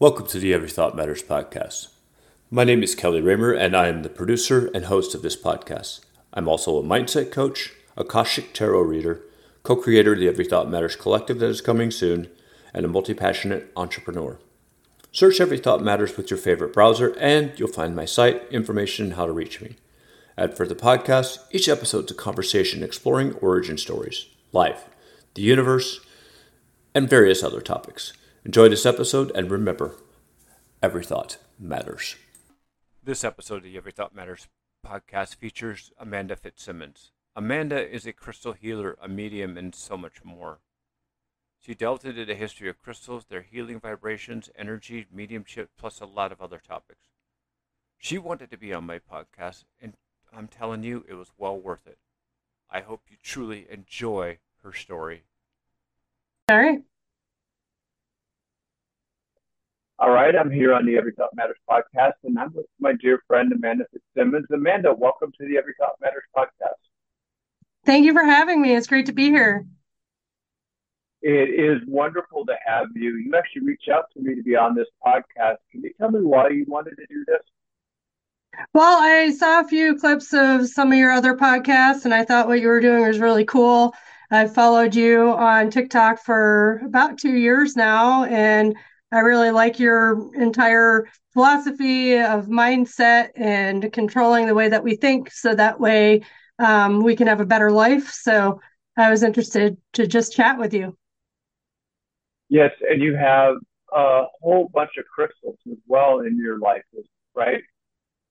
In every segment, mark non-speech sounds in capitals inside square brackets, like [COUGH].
Welcome to the Every Thought Matters podcast. My name is Kelly Raymer, and I am the producer and host of this podcast. I'm also a mindset coach, a Akashic Tarot reader, co creator of the Every Thought Matters collective that is coming soon, and a multi passionate entrepreneur. Search Every Thought Matters with your favorite browser, and you'll find my site, information, and how to reach me. Add for the podcast, each episode is a conversation exploring origin stories, life, the universe, and various other topics. Enjoy this episode, and remember, every thought matters. This episode of the Every Thought Matters podcast features Amanda Fitzsimmons. Amanda is a crystal healer, a medium, and so much more. She delved into the history of crystals, their healing vibrations, energy, mediumship, plus a lot of other topics. She wanted to be on my podcast, and I'm telling you, it was well worth it. I hope you truly enjoy her story. All right. All right, I'm here on the Every Thought Matters podcast, and I'm with my dear friend Amanda Fitzsimmons. Amanda, welcome to the Every Thought Matters podcast. Thank you for having me. It's great to be here. It is wonderful to have you. You actually reached out to me to be on this podcast. Can you tell me why you wanted to do this? Well, I saw a few clips of some of your other podcasts, and I thought what you were doing was really cool. I've followed you on TikTok for about two years now, and I really like your entire philosophy of mindset and controlling the way that we think so that way um, we can have a better life. So I was interested to just chat with you. Yes, and you have a whole bunch of crystals as well in your life, right?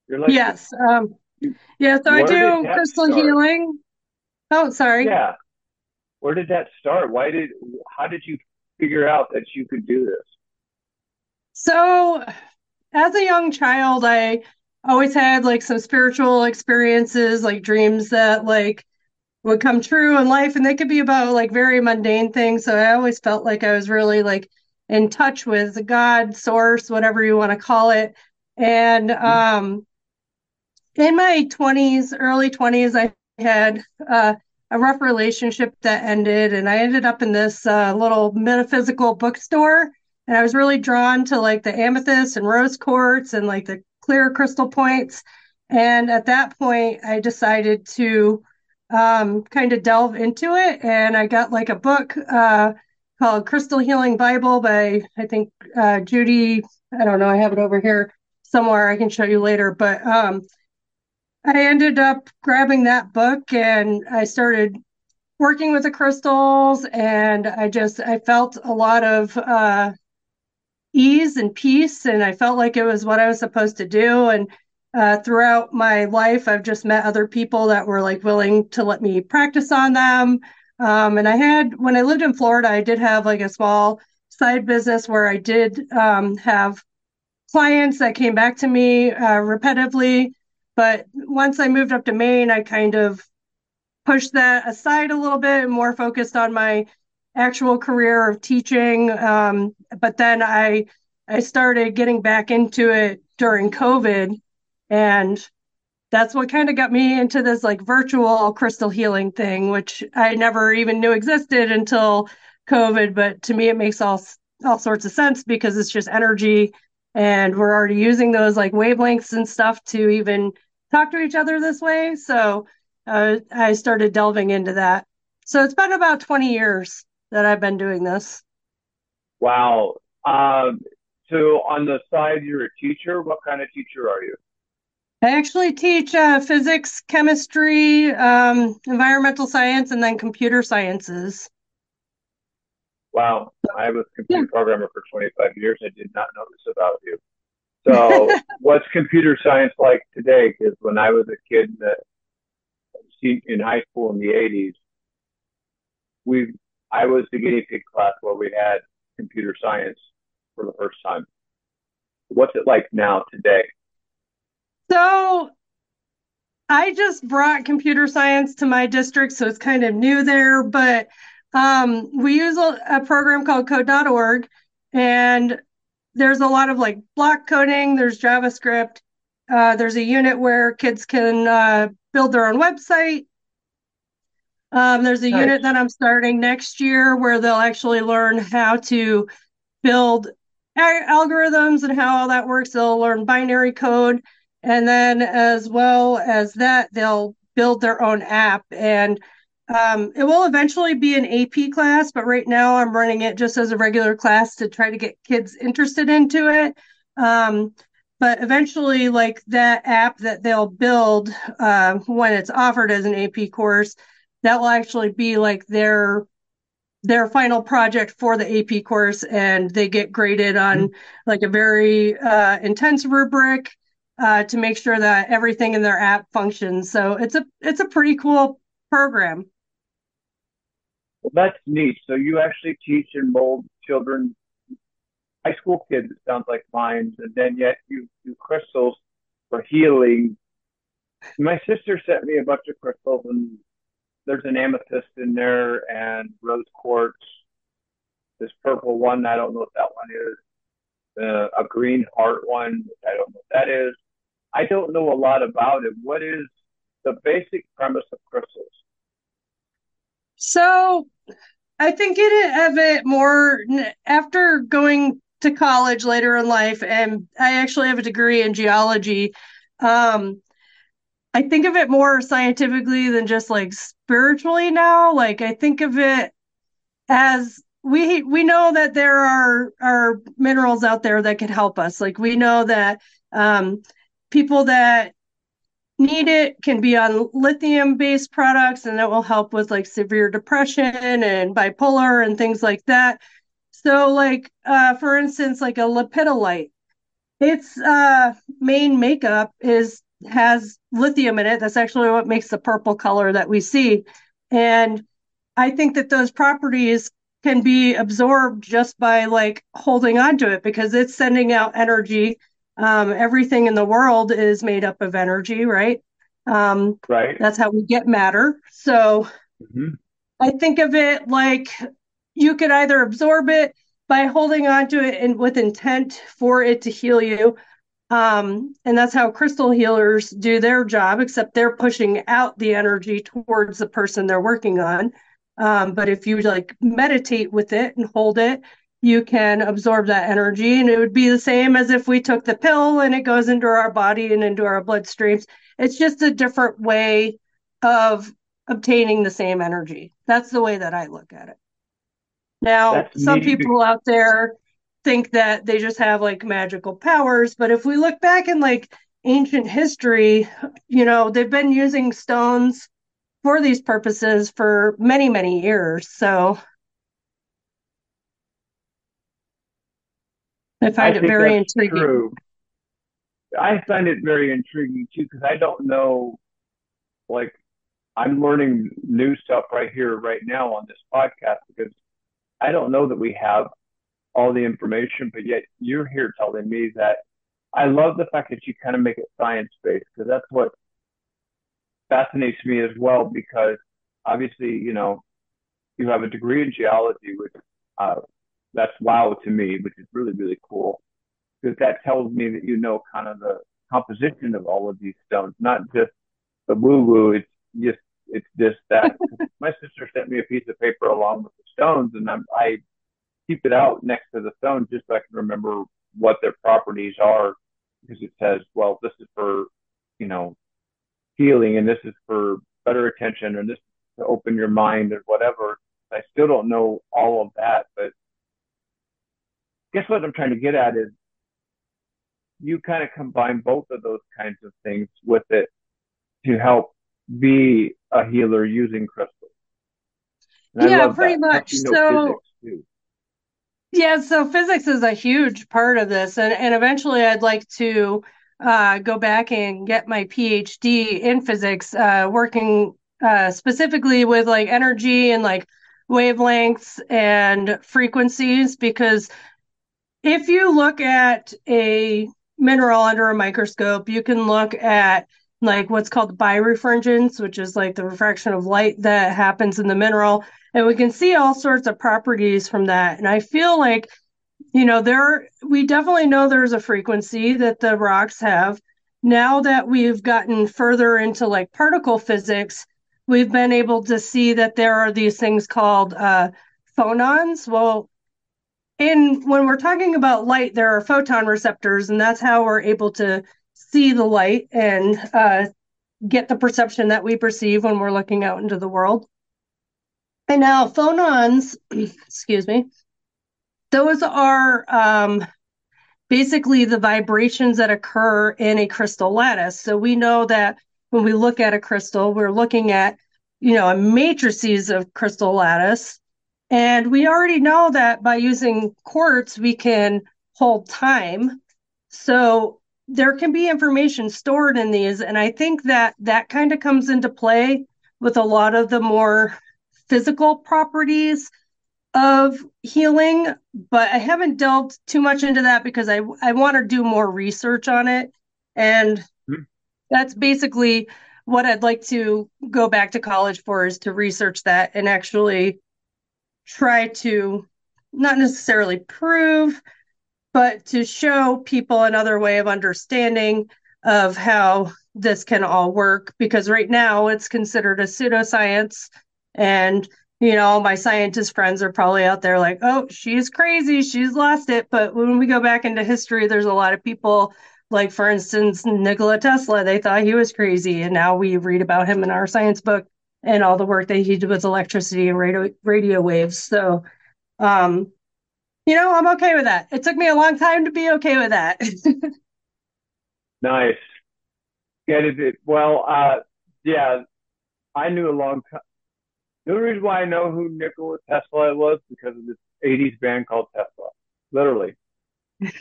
Like, yes. Um, yeah, so I do crystal start? healing. Oh, sorry. Yeah. Where did that start? Why did, how did you figure out that you could do this? So, as a young child, I always had like some spiritual experiences, like dreams that like would come true in life, and they could be about like very mundane things. So I always felt like I was really like in touch with God, source, whatever you want to call it. And mm-hmm. um, in my 20s, early 20s, I had uh, a rough relationship that ended, and I ended up in this uh, little metaphysical bookstore and I was really drawn to like the amethyst and rose quartz and like the clear crystal points. And at that point, I decided to um, kind of delve into it, and I got like a book uh, called Crystal Healing Bible by I think uh, Judy. I don't know. I have it over here somewhere. I can show you later, but um, I ended up grabbing that book and I started working with the crystals and I just I felt a lot of uh, ease and peace and i felt like it was what i was supposed to do. And uh, throughout my life i've just met other people that were like willing to let me practice on them. Um, and i had when i lived in florida i did have like a small side business where i did um, have clients that came back to me uh, repetitively. But once i moved up to maine i kind of pushed that aside a little bit and more focused on my actual career of teaching. Um, but then I I started getting back into it during COVID, and that's what kind of got me into this like virtual crystal healing thing, which I never even knew existed until COVID. But to me, it makes all all sorts of sense because it's just energy, and we're already using those like wavelengths and stuff to even talk to each other this way. So uh, I started delving into that. So it's been about 20 years that I've been doing this. Wow. Um, so on the side, you're a teacher. What kind of teacher are you? I actually teach uh, physics, chemistry, um, environmental science, and then computer sciences. Wow. I was a computer programmer for 25 years. I did not know this about you. So, [LAUGHS] what's computer science like today? Because when I was a kid in high school in the 80s, we I was the guinea pig class where we had computer science for the first time. What's it like now today? So I just brought computer science to my district, so it's kind of new there. But um, we use a, a, program called code.org, and there's a lot of like block coding, there's JavaScript, uh, there's a unit where kids can uh, build their own website. Um, there's a nice. unit that I'm starting next year where they'll actually learn how to build algorithms and how all that works. They'll learn binary code. And then, as well as that, they'll build their own app. And um, it will eventually be an AP class, but right now I'm running it just as a regular class to try to get kids interested into it. Um, but eventually, like that app that they'll build uh, when it's offered as an AP course, that will actually be like their their final project for the AP course, and they get graded on mm-hmm. like a very uh, intense rubric uh, to make sure that everything in their app functions. So it's a it's a pretty cool program. Well, that's neat. So you actually teach and mold children, high school kids. It sounds like minds, and then yet you do crystals for healing. My sister sent me a bunch of crystals, and there's an amethyst in there and rose quartz. This purple one, I don't know what that one is. Uh, a green heart one, I don't know what that is. I don't know a lot about it. What is the basic premise of crystals? So I think it of it more after going to college later in life, and I actually have a degree in geology. Um, I think of it more scientifically than just like spiritually now. Like I think of it as we we know that there are are minerals out there that could help us. Like we know that um, people that need it can be on lithium based products and that will help with like severe depression and bipolar and things like that. So like uh, for instance like a lepidolite its uh, main makeup is has lithium in it. That's actually what makes the purple color that we see. And I think that those properties can be absorbed just by like holding on to it because it's sending out energy. Um, everything in the world is made up of energy, right? Um, right. That's how we get matter. So mm-hmm. I think of it like you could either absorb it by holding on to it and with intent for it to heal you, um, and that's how crystal healers do their job, except they're pushing out the energy towards the person they're working on. Um, but if you like meditate with it and hold it, you can absorb that energy. And it would be the same as if we took the pill and it goes into our body and into our bloodstreams. It's just a different way of obtaining the same energy. That's the way that I look at it. Now, That's some people out there think that they just have like magical powers. But if we look back in like ancient history, you know, they've been using stones for these purposes for many, many years. So I find I it very intriguing. True. I find it very intriguing too because I don't know, like, I'm learning new stuff right here, right now on this podcast because I don't know that we have all the information, but yet you're here telling me that I love the fact that you kind of make it science based because that's what fascinates me as well. Because obviously, you know, you have a degree in geology, which uh, that's wow to me, which is really really cool because that tells me that you know kind of the composition of all of these stones, not just the woo woo. It's just it's just that. [LAUGHS] My sister sent me a piece of paper along with the stones, and I'm, I keep it out next to the stone just so I can remember what their properties are because it says, well, this is for, you know, healing and this is for better attention and this to open your mind or whatever. I still don't know all of that, but guess what I'm trying to get at is you kind of combine both of those kinds of things with it to help be a healer using crystals. And yeah, pretty that. much. So, yeah, so physics is a huge part of this, and and eventually I'd like to uh, go back and get my PhD in physics, uh, working uh, specifically with like energy and like wavelengths and frequencies. Because if you look at a mineral under a microscope, you can look at like what's called birefringence, which is like the refraction of light that happens in the mineral and we can see all sorts of properties from that. And I feel like, you know, there we definitely know there's a frequency that the rocks have. Now that we've gotten further into like particle physics, we've been able to see that there are these things called uh, phonons. Well, in when we're talking about light, there are photon receptors, and that's how we're able to see the light and uh, get the perception that we perceive when we're looking out into the world. And now phonons, [CLEARS THROAT] excuse me, those are um, basically the vibrations that occur in a crystal lattice. So we know that when we look at a crystal, we're looking at, you know, a matrices of crystal lattice. And we already know that by using quartz, we can hold time. So there can be information stored in these. And I think that that kind of comes into play with a lot of the more physical properties of healing, but I haven't delved too much into that because I I want to do more research on it. And mm-hmm. that's basically what I'd like to go back to college for is to research that and actually try to not necessarily prove, but to show people another way of understanding of how this can all work because right now it's considered a pseudoscience and you know, my scientist friends are probably out there like, oh, she's crazy, she's lost it. But when we go back into history, there's a lot of people, like for instance, Nikola Tesla, they thought he was crazy. And now we read about him in our science book and all the work that he did with electricity and radio, radio waves. So, um, you know, I'm okay with that. It took me a long time to be okay with that. [LAUGHS] nice. Get it. Well, uh, yeah, I knew a long time the only reason why I know who Nikola Tesla was because of this 80s band called Tesla, literally.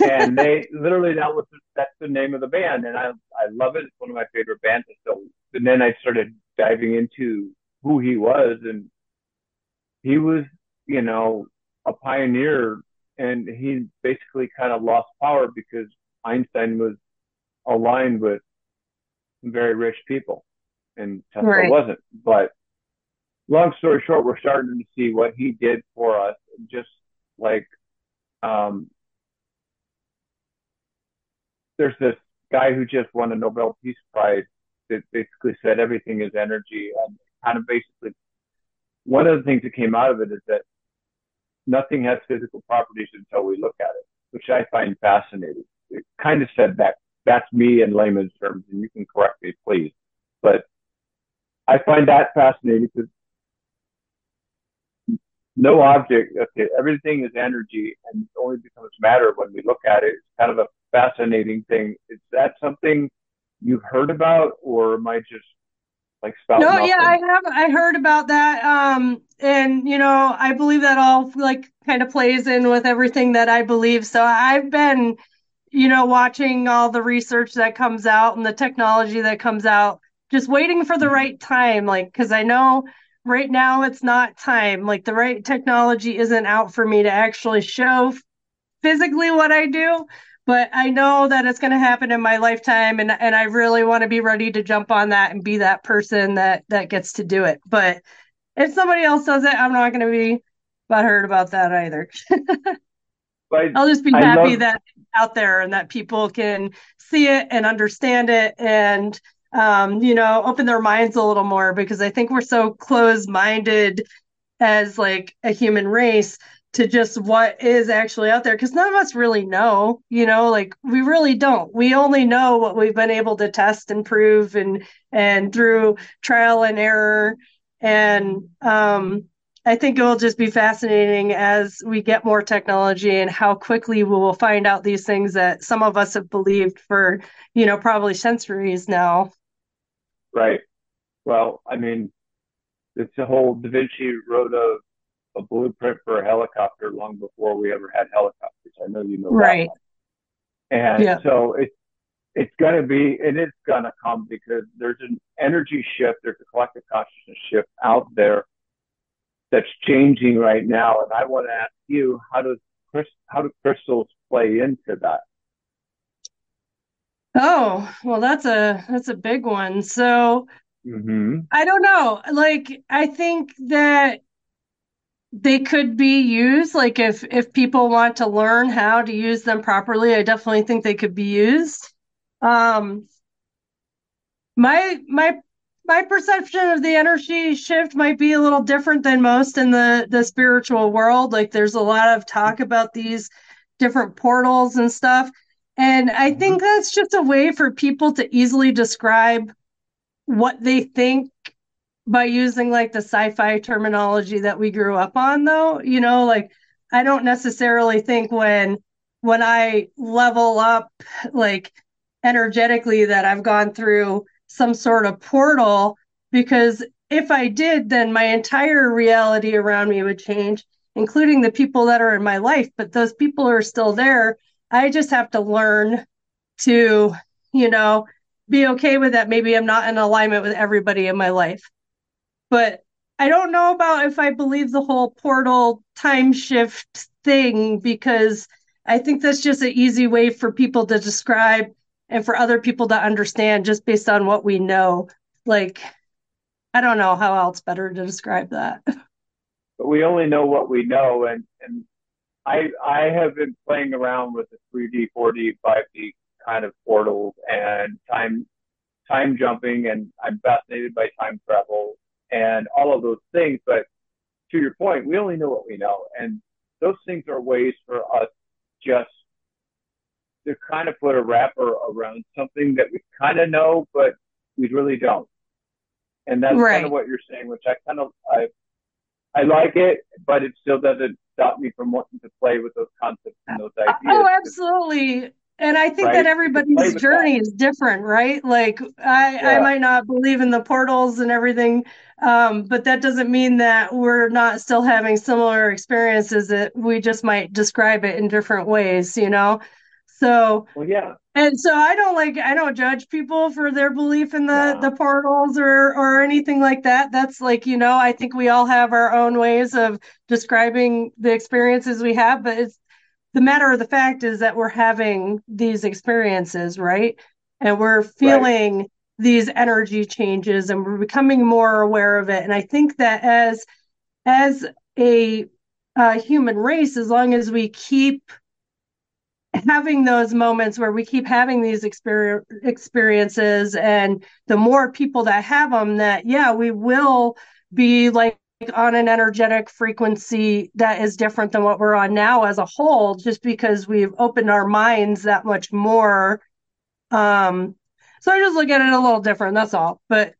and they [LAUGHS] literally that was that's the name of the band, and I I love it. It's one of my favorite bands. So and then I started diving into who he was, and he was you know a pioneer, and he basically kind of lost power because Einstein was aligned with very rich people, and Tesla right. wasn't. But long story short, we're starting to see what he did for us. Just like um, there's this guy who just won a Nobel Peace Prize that basically said everything is energy, and kind of basically one of the things that came out of it is that nothing has physical properties until we look at it, which I find fascinating. It kind of said that that's me in layman's terms, and you can correct me, please. But I find that fascinating because no object, okay, everything is energy and it only becomes matter when we look at it. It's kind of a fascinating thing. Is that something you've heard about or am I just like spouting No, yeah, I have I heard about that. Um and you know, I believe that all like kind of plays in with everything that I believe. So I've been, you know, watching all the research that comes out and the technology that comes out, just waiting for the mm-hmm. right time, like because I know right now it's not time. Like the right technology isn't out for me to actually show physically what I do, but I know that it's going to happen in my lifetime and and I really want to be ready to jump on that and be that person that that gets to do it. But if somebody else does it, I'm not going to be butthurt about that either. [LAUGHS] I'll just be happy love- that out there and that people can see it and understand it and um, you know, open their minds a little more because I think we're so close minded as like a human race to just what is actually out there because none of us really know, you know, like we really don't. We only know what we've been able to test and prove and and through trial and error. And um I think it will just be fascinating as we get more technology and how quickly we will find out these things that some of us have believed for, you know, probably centuries now. Right. Well, I mean, it's a whole Da Vinci wrote a, a blueprint for a helicopter long before we ever had helicopters. I know you know right. that. And yeah. so it's it's going to be, and it's going to come because there's an energy shift, there's a collective consciousness shift out there that's changing right now. And I want to ask you, how does Chris how do crystals play into that? Oh, well, that's a that's a big one. So mm-hmm. I don't know. Like I think that they could be used like if if people want to learn how to use them properly, I definitely think they could be used. Um my my my perception of the energy shift might be a little different than most in the the spiritual world. Like there's a lot of talk about these different portals and stuff. And I think mm-hmm. that's just a way for people to easily describe what they think by using like the sci-fi terminology that we grew up on though you know like i don't necessarily think when when i level up like energetically that i've gone through some sort of portal because if i did then my entire reality around me would change including the people that are in my life but those people are still there i just have to learn to you know be okay with that maybe i'm not in alignment with everybody in my life but I don't know about if I believe the whole portal time shift thing because I think that's just an easy way for people to describe and for other people to understand just based on what we know. Like, I don't know how else better to describe that. But we only know what we know, and and I I have been playing around with the 3D, 4D, 5D kind of portals and time time jumping, and I'm fascinated by time travel and all of those things. But to your point, we only know what we know. And those things are ways for us just to kind of put a wrapper around something that we kind of know, but we really don't. And that's right. kind of what you're saying, which I kind of I I like it, but it still doesn't stop me from wanting to play with those concepts and those ideas. Oh, absolutely and i think right? that everybody's journey that. is different right like i yeah. i might not believe in the portals and everything um, but that doesn't mean that we're not still having similar experiences that we just might describe it in different ways you know so well, yeah and so i don't like i don't judge people for their belief in the yeah. the portals or or anything like that that's like you know i think we all have our own ways of describing the experiences we have but it's the matter of the fact is that we're having these experiences, right? And we're feeling right. these energy changes and we're becoming more aware of it. And I think that as as a uh, human race, as long as we keep having those moments where we keep having these exper- experiences and the more people that have them that yeah we will be like on an energetic frequency that is different than what we're on now as a whole just because we've opened our minds that much more. Um so i just look at it a little different that's all but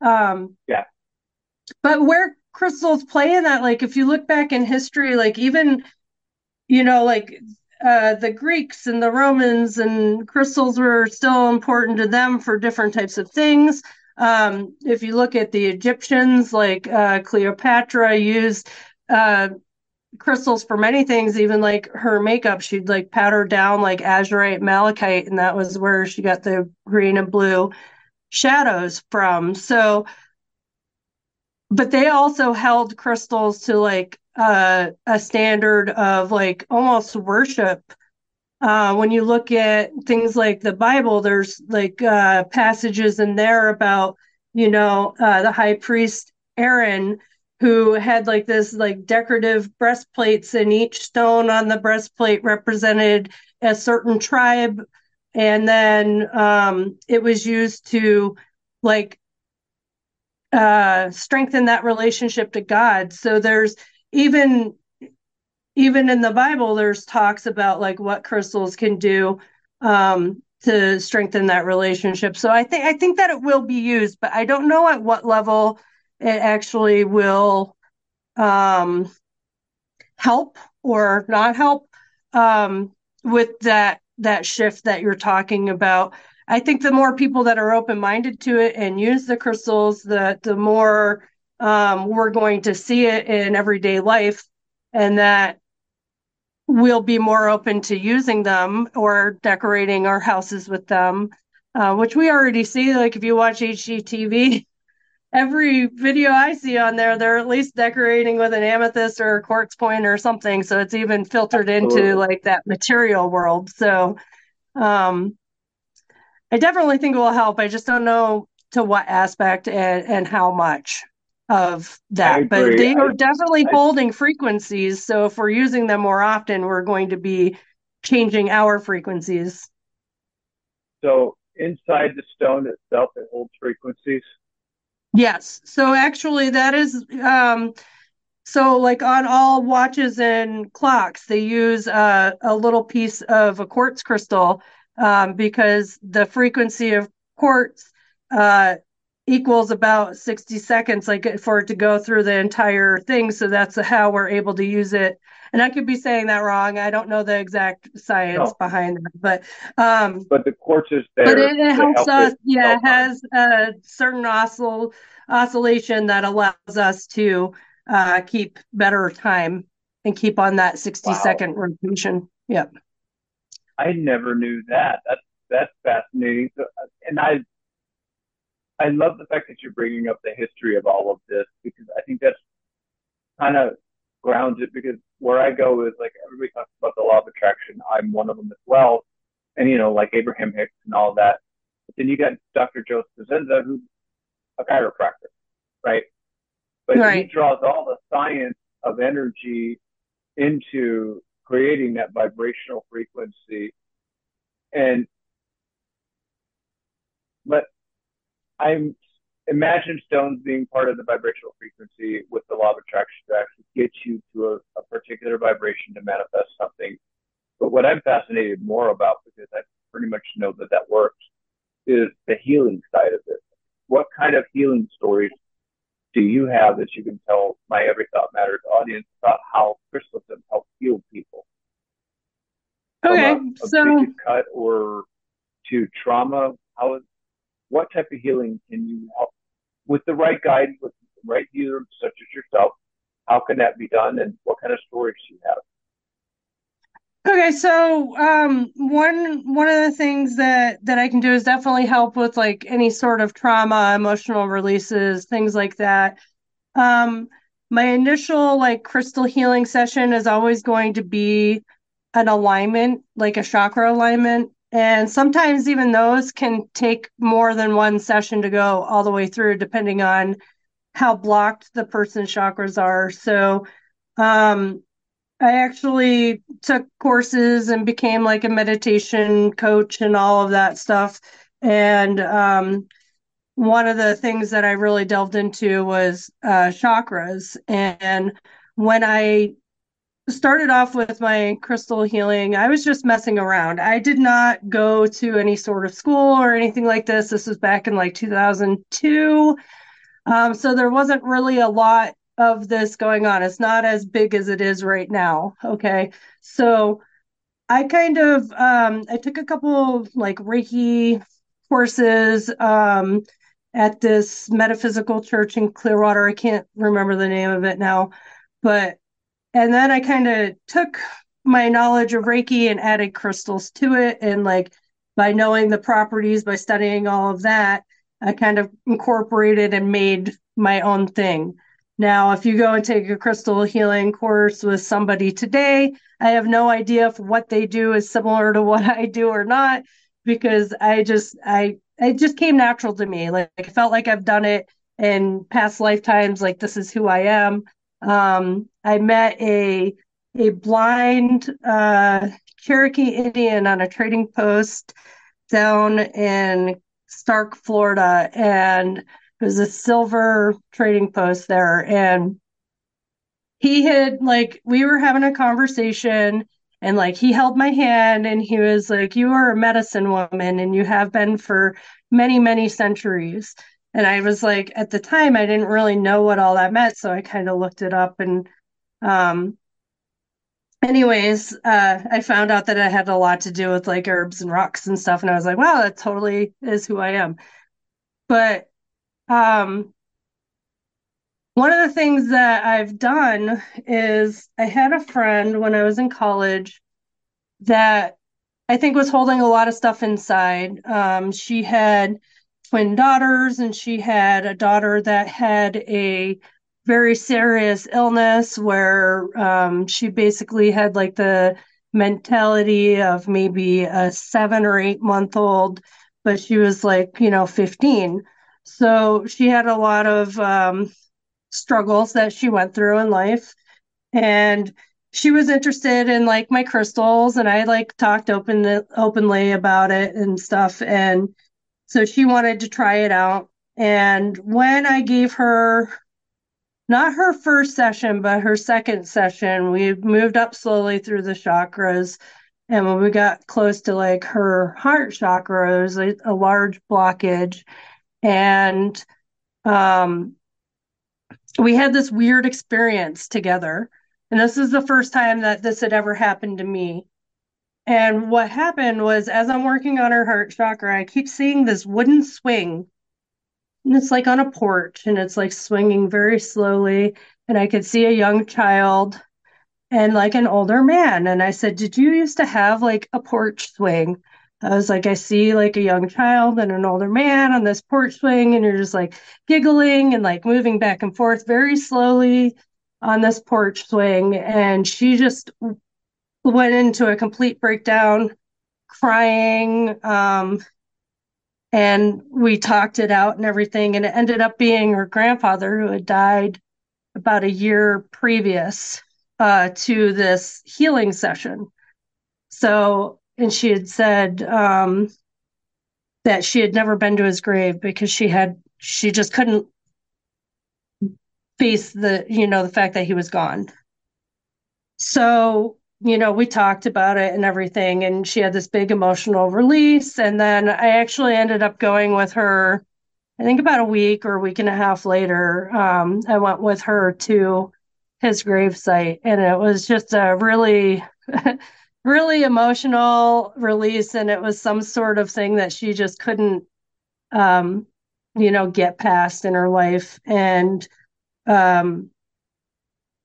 um yeah. but where crystals play in that like if you look back in history like even you know like uh, the Greeks and the Romans and crystals were still important to them for different types of things. Um, if you look at the Egyptians, like uh, Cleopatra used uh, crystals for many things, even like her makeup, she'd like powder down like azurite, malachite, and that was where she got the green and blue shadows from. So, but they also held crystals to like uh, a standard of like almost worship. Uh, when you look at things like the Bible, there's like uh, passages in there about, you know, uh, the high priest Aaron who had like this like decorative breastplates and each stone on the breastplate represented a certain tribe. And then um, it was used to like uh, strengthen that relationship to god. So there's even even in the Bible, there's talks about like what crystals can do um, to strengthen that relationship. So I think I think that it will be used, but I don't know at what level it actually will um, help or not help um, with that that shift that you're talking about. I think the more people that are open minded to it and use the crystals, the the more um, we're going to see it in everyday life, and that we'll be more open to using them or decorating our houses with them, uh, which we already see. Like if you watch HGTV, [LAUGHS] every video I see on there, they're at least decorating with an amethyst or a quartz point or something. So it's even filtered Absolutely. into like that material world. So um, I definitely think it will help. I just don't know to what aspect and, and how much of that but they are definitely I, holding frequencies so if we're using them more often we're going to be changing our frequencies. So inside the stone itself it holds frequencies? Yes. So actually, that is um, so like on all watches and clocks, they use uh, a little piece of a quartz crystal um, because the frequency of quartz uh, equals about 60 seconds like for it to go through the entire thing so that's how we're able to use it. And i could be saying that wrong i don't know the exact science no. behind that but um but the quartz is there but it, it helps help us it yeah it has a certain oscill- oscillation that allows us to uh keep better time and keep on that 60 wow. second rotation yep. I never knew that. That's that's fascinating. So, and i I love the fact that you're bringing up the history of all of this because I think that's kind of grounds it because where I go is like everybody talks about the law of attraction. I'm one of them as well. And, you know, like Abraham Hicks and all that. But then you got Dr. Joe Dispenza, who's a chiropractor, right? But right. he draws all the science of energy into creating that vibrational frequency. And, but I'm imagine stones being part of the vibrational frequency with the law of attraction to actually get you to a, a particular vibration to manifest something. But what I'm fascinated more about, because I pretty much know that that works, is the healing side of it. What kind of healing stories do you have that you can tell my Every Thought Matters audience about how crystals have helped heal people? Okay, a, a so cut or to trauma, how is what type of healing can you help with the right guidance, with the right healer such as yourself? How can that be done, and what kind of stories do you have? Okay, so um, one one of the things that that I can do is definitely help with like any sort of trauma, emotional releases, things like that. Um, my initial like crystal healing session is always going to be an alignment, like a chakra alignment. And sometimes even those can take more than one session to go all the way through, depending on how blocked the person's chakras are. So, um, I actually took courses and became like a meditation coach and all of that stuff. And um, one of the things that I really delved into was uh, chakras. And when I started off with my crystal healing, I was just messing around. I did not go to any sort of school or anything like this. This was back in like 2002. Um, so there wasn't really a lot of this going on. It's not as big as it is right now. Okay. So I kind of um, I took a couple of like Reiki courses um, at this metaphysical church in Clearwater. I can't remember the name of it now, but and then I kind of took my knowledge of Reiki and added crystals to it. And like by knowing the properties, by studying all of that, I kind of incorporated and made my own thing. Now, if you go and take a crystal healing course with somebody today, I have no idea if what they do is similar to what I do or not, because I just I it just came natural to me. Like I felt like I've done it in past lifetimes. Like this is who I am. Um, I met a a blind uh, Cherokee Indian on a trading post down in Starke, Florida, and it was a silver trading post there. And he had like we were having a conversation and like he held my hand and he was like you are a medicine woman and you have been for many many centuries and I was like, at the time, I didn't really know what all that meant. So I kind of looked it up. And, um, anyways, uh, I found out that it had a lot to do with like herbs and rocks and stuff. And I was like, wow, that totally is who I am. But, um, one of the things that I've done is I had a friend when I was in college that I think was holding a lot of stuff inside. Um, she had twin daughters, and she had a daughter that had a very serious illness where um, she basically had like the mentality of maybe a seven or eight month old, but she was like, you know, 15. So she had a lot of um, struggles that she went through in life. And she was interested in like my crystals and I like talked open openly about it and stuff. And so she wanted to try it out. And when I gave her not her first session, but her second session, we moved up slowly through the chakras. And when we got close to like her heart chakra, it was a, a large blockage. And um, we had this weird experience together. And this is the first time that this had ever happened to me. And what happened was, as I'm working on her heart chakra, I keep seeing this wooden swing. And it's like on a porch and it's like swinging very slowly. And I could see a young child and like an older man. And I said, Did you used to have like a porch swing? I was like, I see like a young child and an older man on this porch swing, and you're just like giggling and like moving back and forth very slowly on this porch swing. And she just went into a complete breakdown, crying. Um, and we talked it out and everything. And it ended up being her grandfather who had died about a year previous uh, to this healing session. So, and she had said um, that she had never been to his grave because she had, she just couldn't face the, you know, the fact that he was gone. So you know, we talked about it and everything, and she had this big emotional release. And then I actually ended up going with her, I think about a week or a week and a half later. Um, I went with her to his gravesite, and it was just a really, [LAUGHS] really emotional release. And it was some sort of thing that she just couldn't, um, you know, get past in her life. And, um,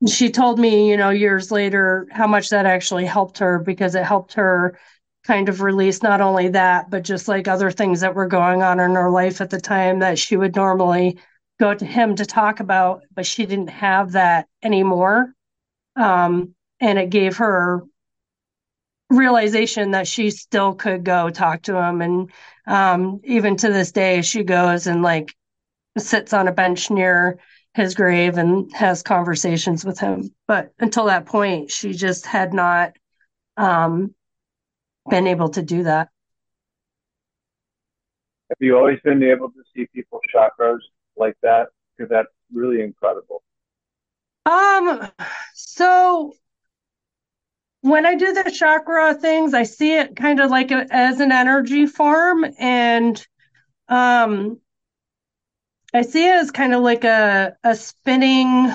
she told me, you know, years later how much that actually helped her because it helped her kind of release not only that, but just like other things that were going on in her life at the time that she would normally go to him to talk about, but she didn't have that anymore. Um, and it gave her realization that she still could go talk to him. And um, even to this day, she goes and like sits on a bench near his grave and has conversations with him. But until that point, she just had not um, been able to do that. Have you always been able to see people's chakras like that? Because that's really incredible. Um, so when I do the chakra things, I see it kind of like a, as an energy form, and um, I see it as kind of like a a spinning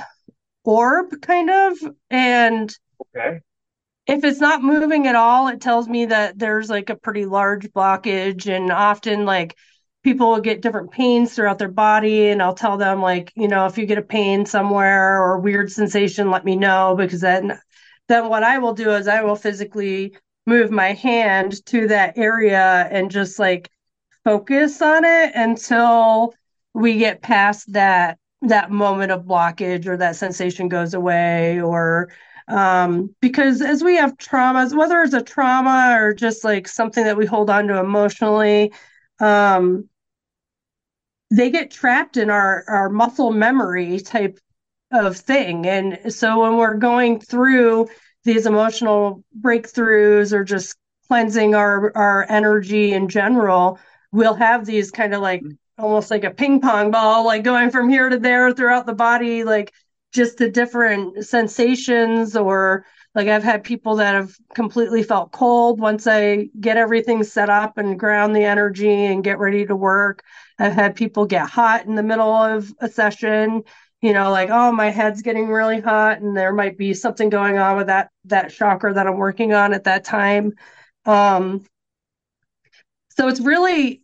orb, kind of, and okay. If it's not moving at all, it tells me that there's like a pretty large blockage, and often like people will get different pains throughout their body, and I'll tell them like, you know, if you get a pain somewhere or weird sensation, let me know because then then what I will do is I will physically move my hand to that area and just like focus on it until we get past that that moment of blockage or that sensation goes away or um, because as we have traumas whether it's a trauma or just like something that we hold on to emotionally um, they get trapped in our our muscle memory type of thing. And so when we're going through these emotional breakthroughs or just cleansing our our energy in general we'll have these kind of like almost like a ping pong ball, like going from here to there throughout the body, like just the different sensations or like I've had people that have completely felt cold once I get everything set up and ground the energy and get ready to work. I've had people get hot in the middle of a session, you know, like, oh, my head's getting really hot and there might be something going on with that that chakra that I'm working on at that time. Um so it's really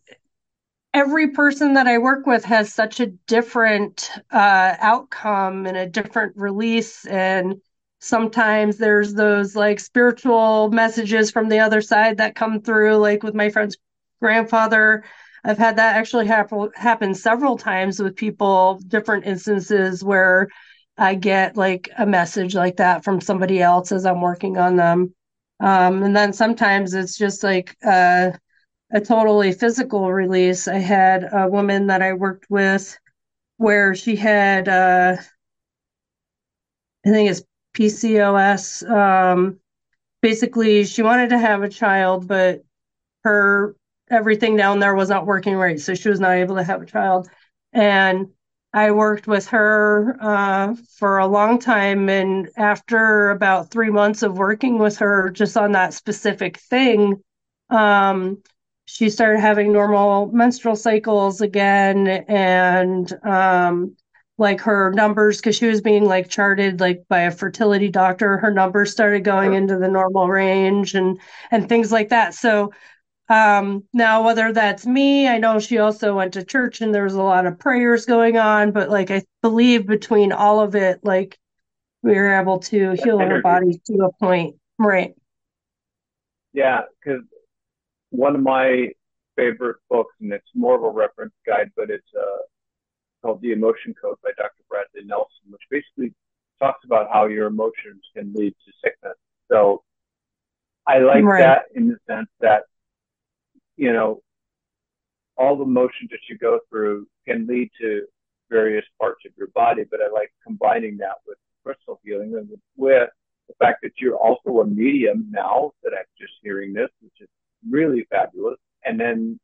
every person that I work with has such a different uh, outcome and a different release. And sometimes there's those like spiritual messages from the other side that come through, like with my friend's grandfather. I've had that actually happen happen several times with people, different instances where I get like a message like that from somebody else as I'm working on them. Um, and then sometimes it's just like uh, a totally physical release. I had a woman that I worked with where she had, uh, I think it's PCOS. Um, basically, she wanted to have a child, but her everything down there was not working right. So she was not able to have a child. And I worked with her uh, for a long time. And after about three months of working with her just on that specific thing, um, she started having normal menstrual cycles again. And um, like her numbers, because she was being like charted like by a fertility doctor, her numbers started going into the normal range and and things like that. So um, now, whether that's me, I know she also went to church and there was a lot of prayers going on, but like I believe between all of it, like we were able to heal our body to a point. Right. Yeah, because one of my favorite books, and it's more of a reference guide, but it's uh, called The Emotion Code by Dr. Bradley Nelson, which basically talks about how your emotions can lead to sickness. So I like right. that in the sense that you know, all the motions that you go through can lead to various parts of your body, but I like combining that with crystal healing and with, with the fact that you're also a medium now that I'm just hearing this, which is really fabulous. And then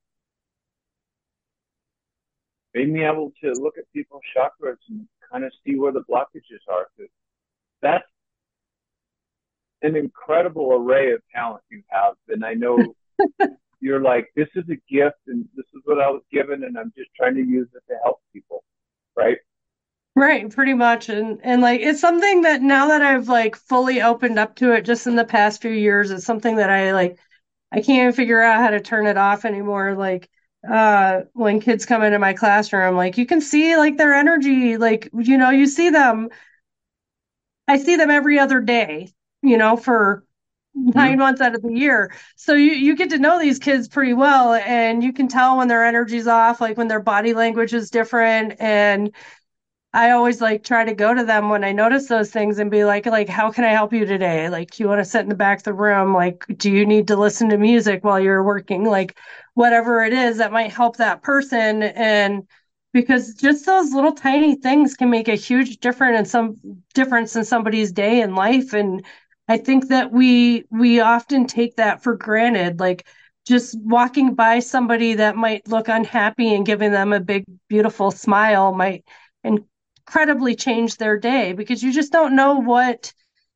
being able to look at people's chakras and kind of see where the blockages are. That's an incredible array of talent you have. And I know [LAUGHS] you're like, this is a gift and this is what I was given and I'm just trying to use it to help people. Right. Right, pretty much. And and like it's something that now that I've like fully opened up to it just in the past few years, it's something that I like I can't even figure out how to turn it off anymore. Like uh when kids come into my classroom, like you can see like their energy, like you know, you see them I see them every other day, you know, for 9 mm-hmm. months out of the year. So you you get to know these kids pretty well and you can tell when their energy's off, like when their body language is different and I always like try to go to them when I notice those things and be like, like, how can I help you today? Like, do you want to sit in the back of the room? Like, do you need to listen to music while you're working? Like, whatever it is that might help that person. And because just those little tiny things can make a huge difference in some difference in somebody's day and life. And I think that we we often take that for granted. Like just walking by somebody that might look unhappy and giving them a big beautiful smile might incredibly change their day because you just don't know what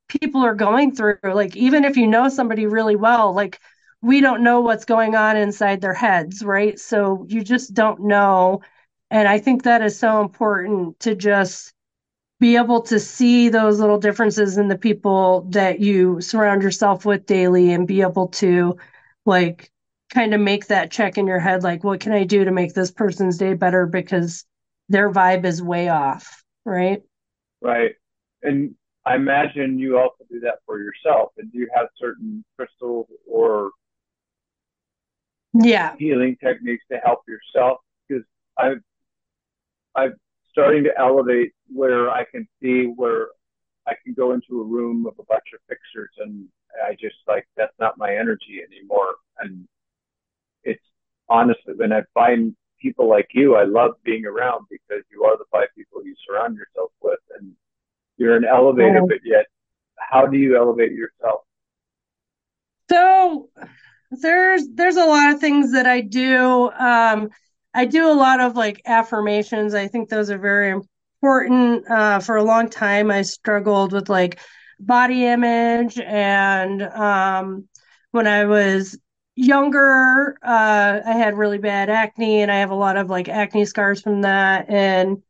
people are going through. Like even if you know somebody really well, like we don't know what's going on inside their heads, right? So you just don't know. And I think that is so important to just be able to see those little differences in the people that you surround yourself with daily and be able to like kind of make that check in your head like what can i do to make this person's day better because their vibe is way off right. Right. And i imagine you also do that for yourself. And do you have certain crystals or yeah. healing techniques to help yourself? Because i've i've starting to elevate where I can see where I can go into a room of a bunch of fixers and I just like that's not my energy anymore. And it's honestly when I find people like you, I love being around because you are the five people you surround yourself with and you're an elevator, but yet how do you elevate yourself? So there's there's a lot of things that I do. Um, I do a lot of like affirmations. I think those are very important. Uh, for a long time, I struggled with like body image, and um, when I was younger, uh, I had really bad acne, and I have a lot of like acne scars from that. And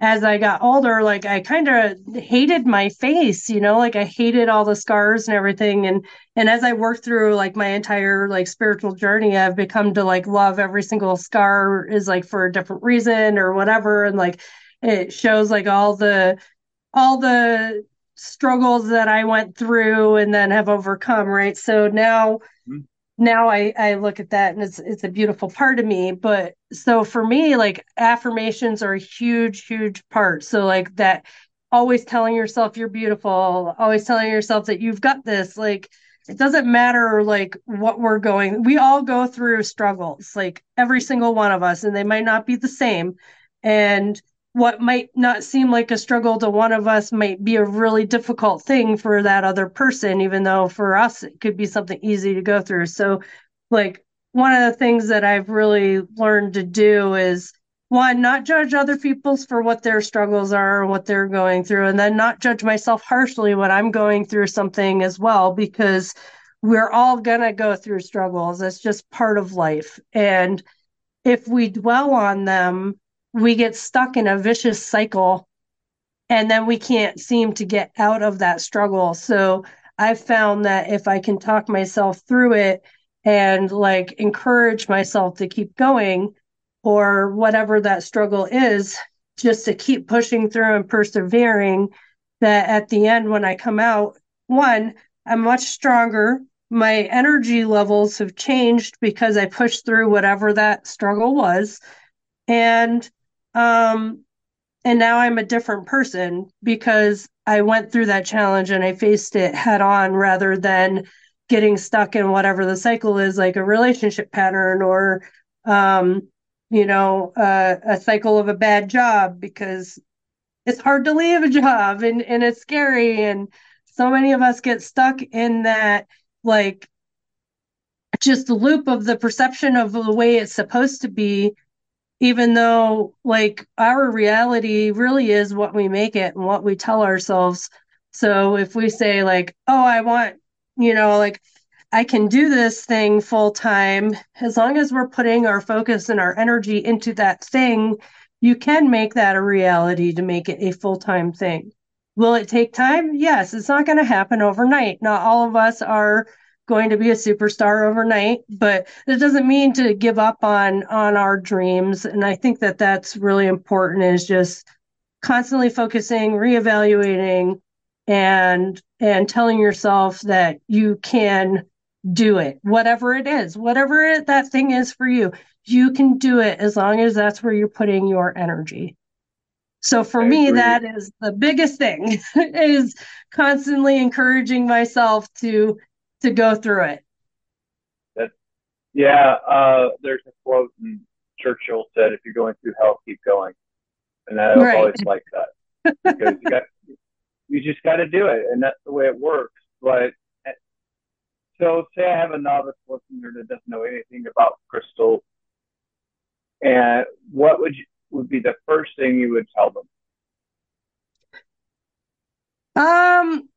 as I got older, like I kind of hated my face, you know, like I hated all the scars and everything. And and as I worked through like my entire like spiritual journey, I've become to like love every single scar is like for a different reason or whatever. And like it shows like all the all the struggles that I went through and then have overcome, right? So now mm-hmm now I, I look at that and it's it's a beautiful part of me. But so for me, like affirmations are a huge, huge part. So like that always telling yourself you're beautiful, always telling yourself that you've got this, like it doesn't matter like what we're going we all go through struggles like every single one of us and they might not be the same and what might not seem like a struggle to one of us might be a really difficult thing for that other person, even though for us it could be something easy to go through. So, like, one of the things that I've really learned to do is one, not judge other people's for what their struggles are, and what they're going through, and then not judge myself harshly when I'm going through something as well, because we're all gonna go through struggles. It's just part of life. And if we dwell on them, we get stuck in a vicious cycle and then we can't seem to get out of that struggle. So I've found that if I can talk myself through it and like encourage myself to keep going or whatever that struggle is, just to keep pushing through and persevering, that at the end, when I come out, one, I'm much stronger. My energy levels have changed because I pushed through whatever that struggle was. And um, and now I'm a different person because I went through that challenge and I faced it head on rather than getting stuck in whatever the cycle is, like a relationship pattern or, um, you know, uh, a cycle of a bad job because it's hard to leave a job and, and it's scary. And so many of us get stuck in that, like, just the loop of the perception of the way it's supposed to be even though like our reality really is what we make it and what we tell ourselves. So if we say like oh i want you know like i can do this thing full time as long as we're putting our focus and our energy into that thing you can make that a reality to make it a full-time thing. Will it take time? Yes it's not going to happen overnight. Not all of us are going to be a superstar overnight but that doesn't mean to give up on on our dreams. And i think that that's really important is just constantly focusing reevaluating and and telling yourself that you can do it. Whatever it is whatever it, that thing is for you you can do it as long as that's where you're putting your energy. So for I me agree. that is the biggest thing [LAUGHS] is constantly encouraging myself to to go through it. That, yeah, uh, there's a quote, and Churchill said, "If you're going through hell, keep going," and I right. always like that because you got you just got to do it, and that's the way it works. But so, say I have a novice listener that doesn't know anything about crystal, and what would you would be the first thing you would tell them? Um,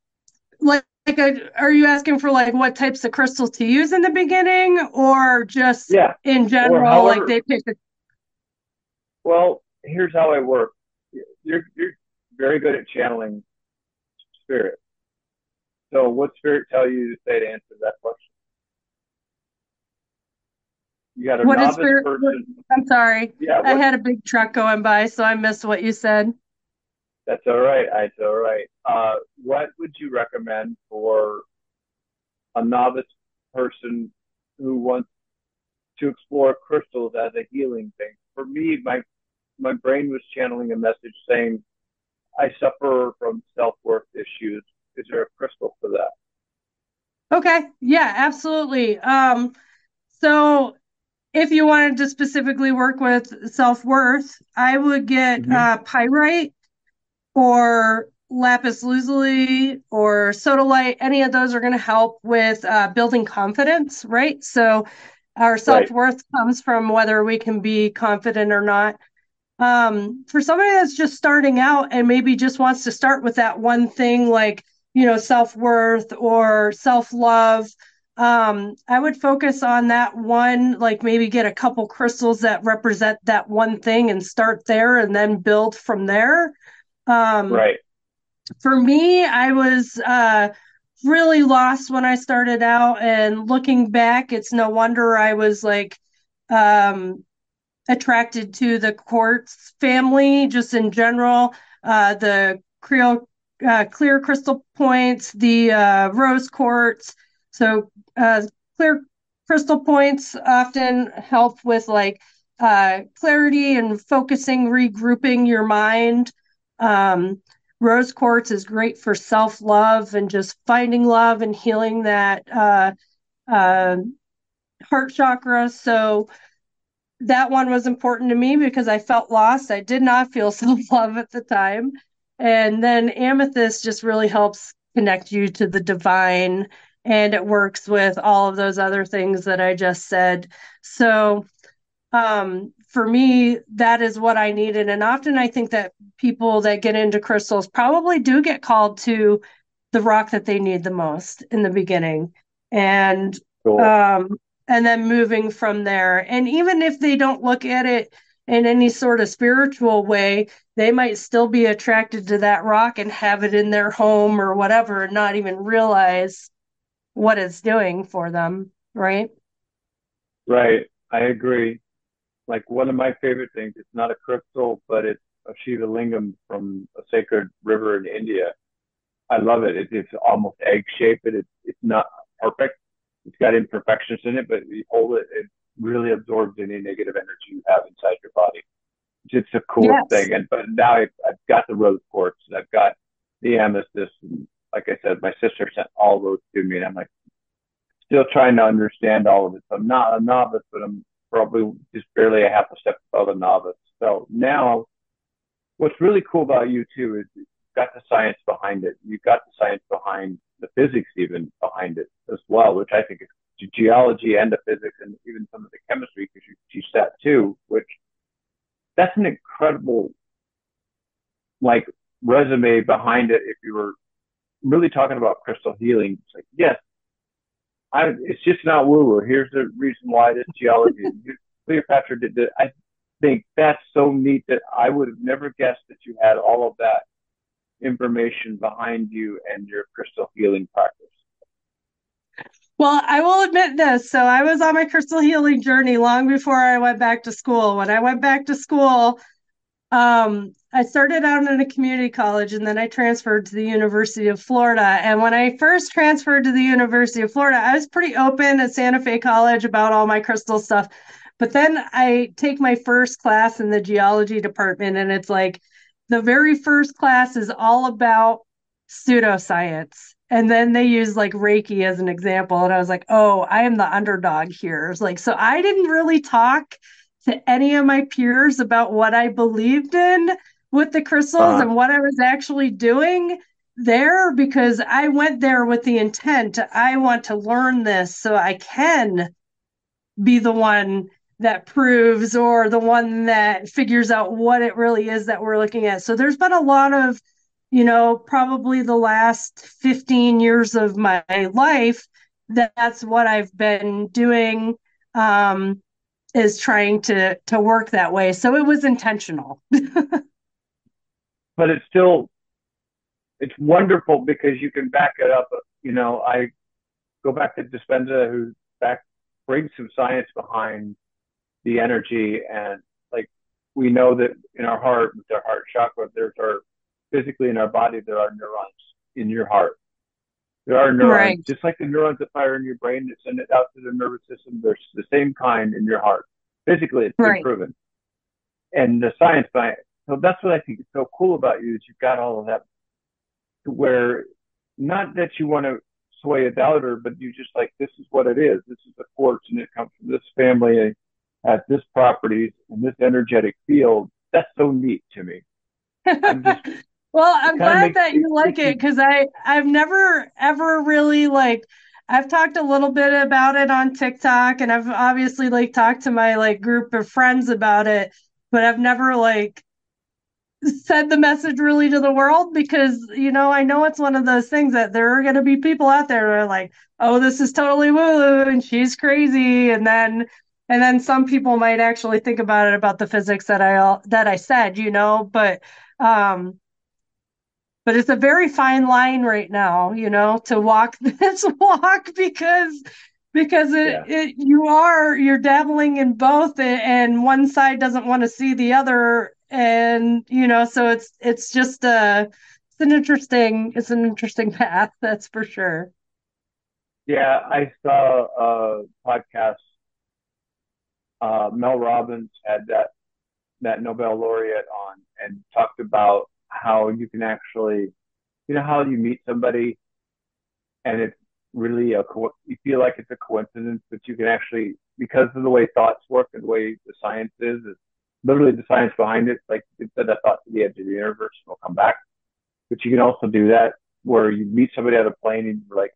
like like a, are you asking for like what types of crystals to use in the beginning or just yeah. in general however, like they pick a... well here's how i work. You're you're very good at channeling spirit. So what spirit tell you to say to answer that question? You got a what novice spirit, person. I'm sorry. Yeah i had a big truck going by so i missed what you said that's all right. That's all right. Uh, what would you recommend for a novice person who wants to explore crystals as a healing thing? For me, my my brain was channeling a message saying, "I suffer from self worth issues. Is there a crystal for that?" Okay. Yeah, absolutely. Um, so if you wanted to specifically work with self worth, I would get mm-hmm. uh, pyrite or lapis lazuli or sodalite any of those are going to help with uh, building confidence right? So our self-worth right. comes from whether we can be confident or not. Um, for somebody that's just starting out and maybe just wants to start with that one thing like you know self-worth or self-love um, i would focus on that one like maybe get a couple crystals that represent that one thing and start there and then build from there um, right. For me, I was uh, really lost when I started out, and looking back, it's no wonder I was like um, attracted to the quartz family, just in general. Uh, the Creole uh, clear crystal points, the uh, rose quartz. So uh, clear crystal points often help with like uh, clarity and focusing, regrouping your mind. Um, rose quartz is great for self love and just finding love and healing that uh, uh, heart chakra. So that one was important to me because I felt lost. I did not feel [LAUGHS] self love at the time. And then amethyst just really helps connect you to the divine and it works with all of those other things that I just said. So um, for me, that is what I needed. And often I think that people that get into crystals probably do get called to the rock that they need the most in the beginning. And cool. um, and then moving from there. And even if they don't look at it in any sort of spiritual way, they might still be attracted to that rock and have it in their home or whatever and not even realize what it's doing for them, right? Right. I agree. Like one of my favorite things, it's not a crystal, but it's a Shiva lingam from a sacred river in India. I love it. it it's almost egg shaped. It, it's not perfect. It's got imperfections in it, but you hold it, it really absorbs any negative energy you have inside your body. It's a cool yes. thing. And but now I've, I've got the rose quartz and I've got the amethyst. And like I said, my sister sent all those to me, and I'm like still trying to understand all of it. So I'm not a novice, but I'm probably just barely a half a step above a novice. So now, what's really cool about you too is you've got the science behind it. You've got the science behind the physics even behind it as well, which I think is geology and the physics and even some of the chemistry because you teach that too, which that's an incredible like resume behind it if you were really talking about crystal healing. It's like, yes, I, it's just not woo woo. Here's the reason why this geology. [LAUGHS] Cleopatra did that. I think that's so neat that I would have never guessed that you had all of that information behind you and your crystal healing practice. Well, I will admit this. So I was on my crystal healing journey long before I went back to school. When I went back to school, um, I started out in a community college and then I transferred to the University of Florida. And when I first transferred to the University of Florida, I was pretty open at Santa Fe College about all my crystal stuff. But then I take my first class in the geology department, and it's like the very first class is all about pseudoscience and then they use like reiki as an example and i was like oh i am the underdog here it's like so i didn't really talk to any of my peers about what i believed in with the crystals uh-huh. and what i was actually doing there because i went there with the intent i want to learn this so i can be the one that proves or the one that figures out what it really is that we're looking at so there's been a lot of you know, probably the last 15 years of my life, that that's what I've been doing um, is trying to to work that way. So it was intentional. [LAUGHS] but it's still it's wonderful because you can back it up. You know, I go back to Dispenza, who back brings some science behind the energy, and like we know that in our heart, with our heart chakra, there's our physically in our body, there are neurons in your heart. There are neurons, right. just like the neurons that fire in your brain that send it out to the nervous system. There's the same kind in your heart. Physically, it's right. been proven. And the science behind it. So that's what I think is so cool about you is you've got all of that where not that you want to sway a doubter, but you just like, this is what it is. This is the quartz and it comes from this family has this properties and this energetic field. That's so neat to me. I'm just [LAUGHS] well, I'm glad that you like it because I I've never ever really like I've talked a little bit about it on TikTok and I've obviously like talked to my like group of friends about it, but I've never like said the message really to the world because you know I know it's one of those things that there are going to be people out there who are like, "Oh, this is totally woo and she's crazy," and then and then some people might actually think about it about the physics that I that I said, you know, but um but it's a very fine line right now you know to walk [LAUGHS] this walk because because it, yeah. it you are you're dabbling in both and one side doesn't want to see the other and you know so it's it's just a it's an interesting it's an interesting [LAUGHS] path that's for sure yeah i saw a podcast uh, mel robbins had that that nobel laureate on and talked about how you can actually, you know, how you meet somebody and it's really a, co- you feel like it's a coincidence, but you can actually, because of the way thoughts work and the way the science is, it's literally the science behind it. Like you said, that thought to the edge of the universe will come back. But you can also do that where you meet somebody on a plane and you're like,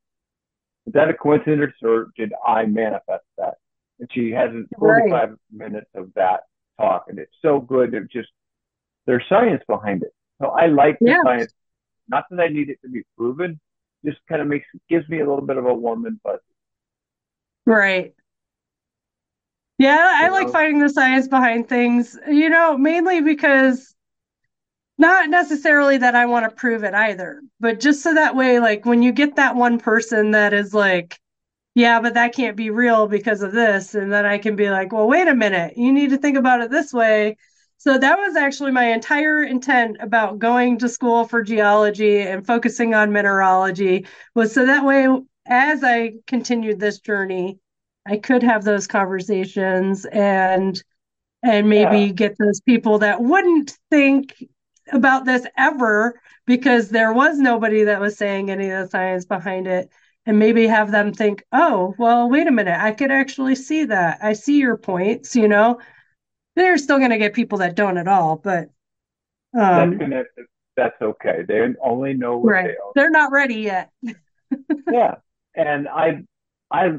is that a coincidence or did I manifest that? And she has 45 right. minutes of that talk, and it's so good. It just there's science behind it. So I like the science. Not that I need it to be proven, just kind of makes gives me a little bit of a warm and fuzzy. Right. Yeah, I you like know? finding the science behind things, you know, mainly because not necessarily that I want to prove it either, but just so that way, like when you get that one person that is like, yeah, but that can't be real because of this. And then I can be like, well, wait a minute, you need to think about it this way. So that was actually my entire intent about going to school for geology and focusing on mineralogy was so that way as I continued this journey, I could have those conversations and and maybe yeah. get those people that wouldn't think about this ever because there was nobody that was saying any of the science behind it. And maybe have them think oh well wait a minute. I could actually see that. I see your points you know they're still going to get people that don't at all but um, that's, that's okay they only know what right. they are they're not ready yet [LAUGHS] yeah and i i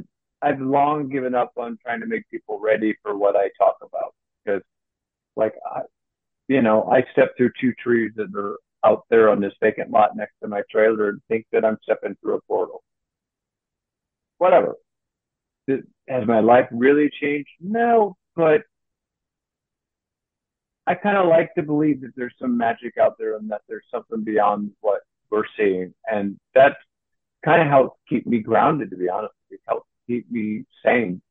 I've long given up on trying to make people ready for what I talk about because, like, I, you know, I step through two trees that are out there on this vacant lot next to my trailer and think that I'm stepping through a portal. Whatever. Has my life really changed? No, but I kind of like to believe that there's some magic out there and that there's something beyond what we're seeing. And that's kind of helps keep me grounded, to be honest. It helps keep me sane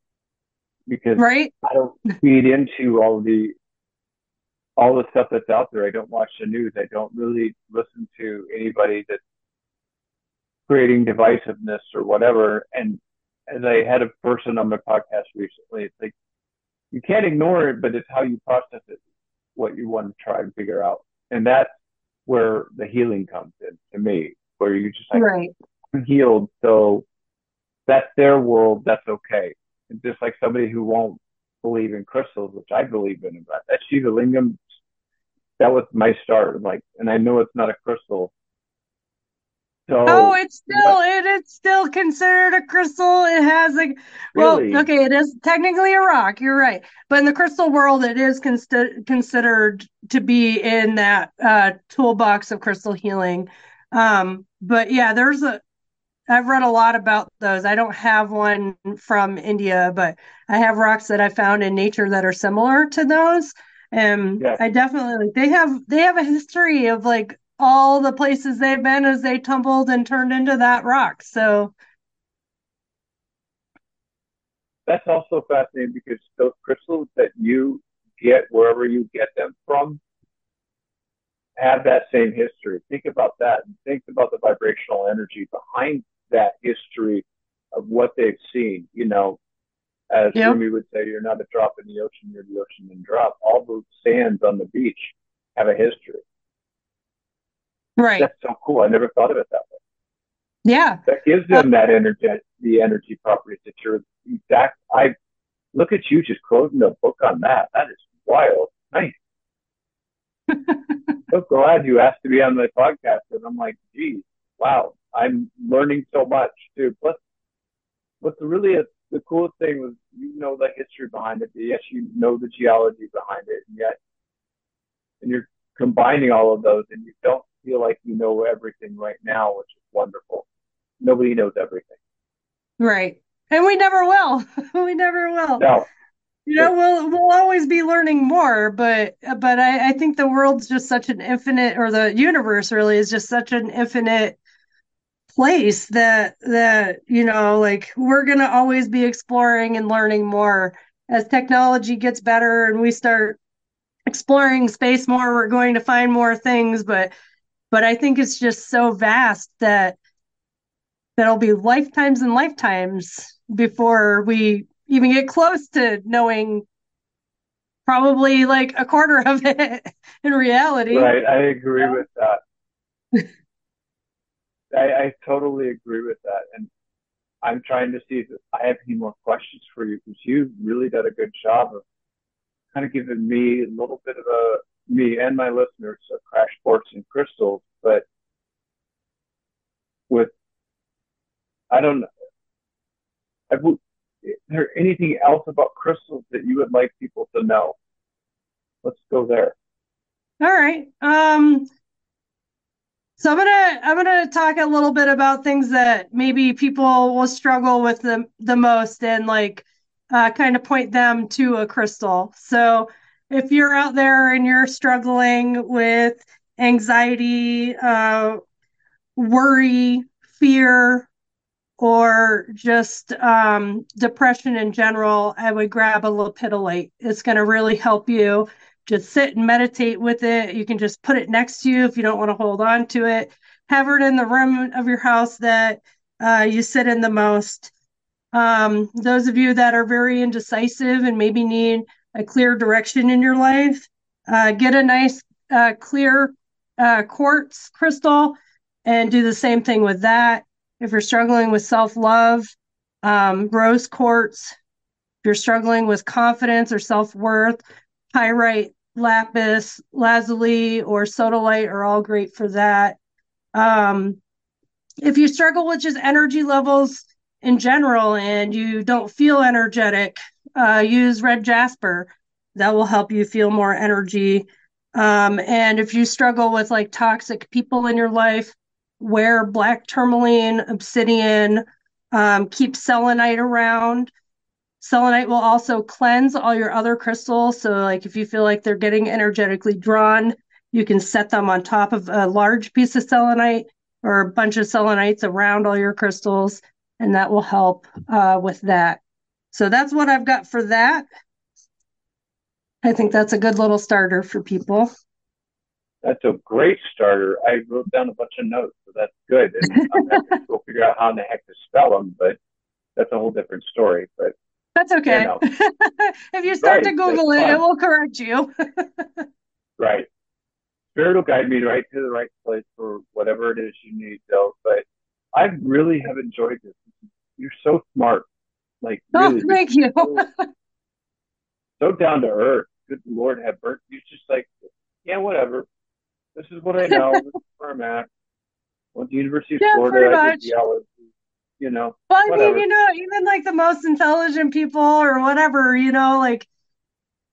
because right? I don't feed into all the all the stuff that's out there. I don't watch the news. I don't really listen to anybody that's creating divisiveness or whatever. And as I had a person on my podcast recently, it's like you can't ignore it, but it's how you process it, what you want to try and figure out. And that's where the healing comes in to me, where you just like right. I'm healed. So that's their world. That's okay. And just like somebody who won't believe in crystals, which I believe in, but that Shiva Lingam that was my start. Like, and I know it's not a crystal. So, oh, it's still it, it's still considered a crystal. It has a well, really? okay, it is technically a rock. You're right, but in the crystal world, it is const- considered to be in that uh, toolbox of crystal healing. Um, but yeah, there's a I've read a lot about those. I don't have one from India, but I have rocks that I found in nature that are similar to those. And yeah. I definitely they have they have a history of like all the places they've been as they tumbled and turned into that rock. So that's also fascinating because those crystals that you get wherever you get them from have that same history. Think about that and think about the vibrational energy behind that history of what they've seen. You know, as yep. Rumi would say, you're not a drop in the ocean, you're the ocean in drop. All those sands on the beach have a history. Right. That's so cool. I never thought of it that way. Yeah. That gives them that energy, the energy properties that you're exact. I look at you just closing a book on that. That is wild. Nice. [LAUGHS] so glad you asked to be on the podcast. And I'm like, geez, wow, I'm learning so much too. Plus, what's really a the coolest thing was you know the history behind it. Yes, you know the geology behind it, and yet, and you're combining all of those, and you don't feel like you know everything right now, which is wonderful. Nobody knows everything. Right, and we never will. [LAUGHS] we never will. No. You know, we'll we'll always be learning more, but but I, I think the world's just such an infinite, or the universe really is just such an infinite place that that you know like we're going to always be exploring and learning more as technology gets better and we start exploring space more we're going to find more things but but i think it's just so vast that that'll be lifetimes and lifetimes before we even get close to knowing probably like a quarter of [LAUGHS] it in reality. Right. I agree with that. [LAUGHS] I, I totally agree with that. And I'm trying to see if I have any more questions for you because you really did a good job of kind of giving me a little bit of a me and my listeners of crash course in crystals. But with I don't know. is there anything else about crystals that you would like people to know? Let's go there. All right. Um, so I'm gonna I'm gonna talk a little bit about things that maybe people will struggle with the the most and like uh, kind of point them to a crystal. So if you're out there and you're struggling with anxiety, uh, worry, fear, or just um, depression in general, I would grab a lepidolite. It's going to really help you. Just sit and meditate with it. You can just put it next to you if you don't want to hold on to it. Have it in the room of your house that uh, you sit in the most. Um, those of you that are very indecisive and maybe need a clear direction in your life, uh, get a nice uh, clear uh, quartz crystal and do the same thing with that. If you're struggling with self love, um, rose quartz. If you're struggling with confidence or self worth, pyrite, lapis, lazuli, or sodalite are all great for that. Um, if you struggle with just energy levels in general and you don't feel energetic, uh, use red jasper. That will help you feel more energy. Um, and if you struggle with like toxic people in your life, wear black tourmaline, obsidian, um, keep selenite around. Selenite will also cleanse all your other crystals. So, like if you feel like they're getting energetically drawn, you can set them on top of a large piece of selenite or a bunch of selenites around all your crystals, and that will help uh, with that. So, that's what I've got for that. I think that's a good little starter for people. That's a great starter. I wrote down a bunch of notes, so that's good. And I'm going to [LAUGHS] figure out how in the heck to spell them, but that's a whole different story. But that's okay. You know. [LAUGHS] if you start right, to Google it, it will correct you. [LAUGHS] right. Spirit will guide me right to the right place for whatever it is you need, though. But I really have enjoyed this. You're so smart. Like, oh, really, oh, thank you. So, so down to earth. Good Lord, have burnt. You're just like, yeah, whatever. This is what I know. [LAUGHS] this is where I'm at. Went to University of yeah, Florida. I did geology. You know. Well, I whatever. mean, you know, even like the most intelligent people or whatever, you know, like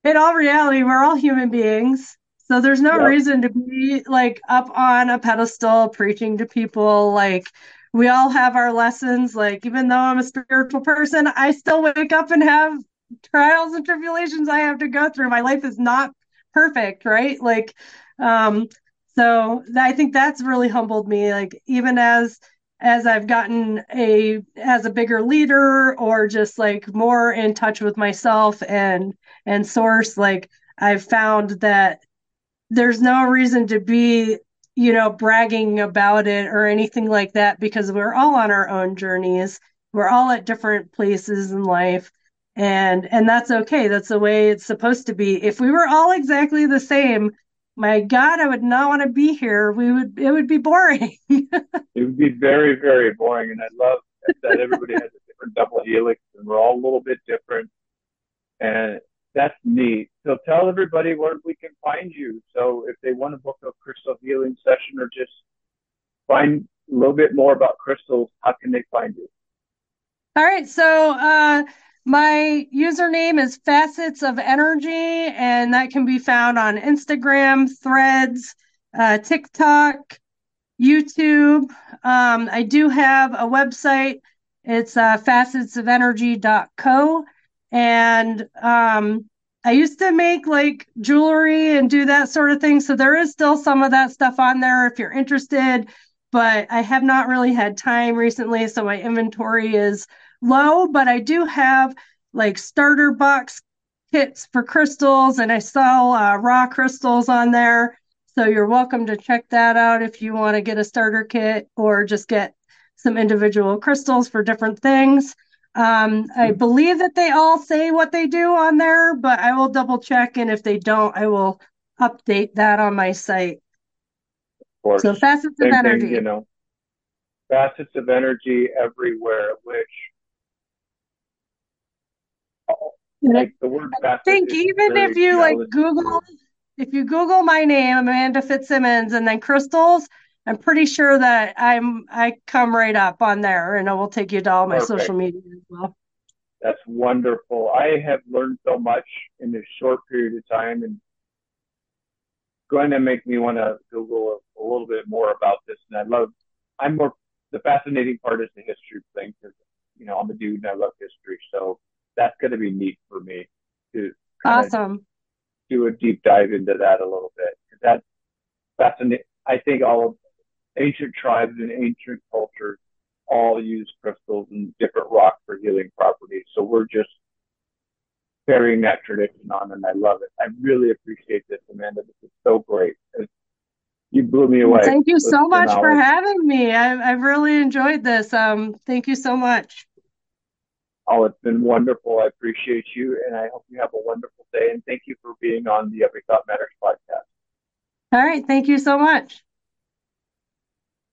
in all reality, we're all human beings. So there's no yep. reason to be like up on a pedestal preaching to people. Like we all have our lessons. Like even though I'm a spiritual person, I still wake up and have trials and tribulations I have to go through. My life is not perfect, right? Like um so I think that's really humbled me. Like even as as I've gotten a as a bigger leader or just like more in touch with myself and and source, like I've found that there's no reason to be you know bragging about it or anything like that because we're all on our own journeys we're all at different places in life and and that's okay that's the way it's supposed to be if we were all exactly the same my God, I would not want to be here. We would, it would be boring. [LAUGHS] it would be very, very boring. And I love that everybody has a different double helix and we're all a little bit different. And that's neat. So tell everybody where we can find you. So if they want to book a crystal healing session or just find a little bit more about crystals, how can they find you? All right. So, uh, my username is Facets of Energy, and that can be found on Instagram, Threads, uh, TikTok, YouTube. Um, I do have a website. It's uh, facetsofenergy.co. And um, I used to make like jewelry and do that sort of thing. So there is still some of that stuff on there if you're interested, but I have not really had time recently. So my inventory is low, but I do have like starter box kits for crystals and I sell uh, raw crystals on there. So you're welcome to check that out if you want to get a starter kit or just get some individual crystals for different things. Um, I believe that they all say what they do on there, but I will double check. And if they don't, I will update that on my site. So facets Same of energy. Thing, you know, facets of energy everywhere, which like the word I think even if you like Google, if you Google my name, Amanda Fitzsimmons, and then crystals, I'm pretty sure that I'm I come right up on there, and I will take you to all my Perfect. social media as well. That's wonderful. I have learned so much in this short period of time and going to make me want to Google a, a, little bit more about this. And I love, I'm more, the fascinating part is the history thing because, you know, I'm a dude and I love history. So that's going to be neat for me to awesome do a deep dive into that a little bit. That's fascinating. I think all of ancient tribes and ancient cultures all use crystals and different rocks for healing properties. So we're just carrying that tradition on, and I love it. I really appreciate this, Amanda. This is so great. you blew me away. Thank you so much for having me. I've, I've really enjoyed this. Um, thank you so much. Oh, it's been wonderful. I appreciate you, and I hope you have a wonderful day. And thank you for being on the Every Thought Matters podcast. All right. Thank you so much.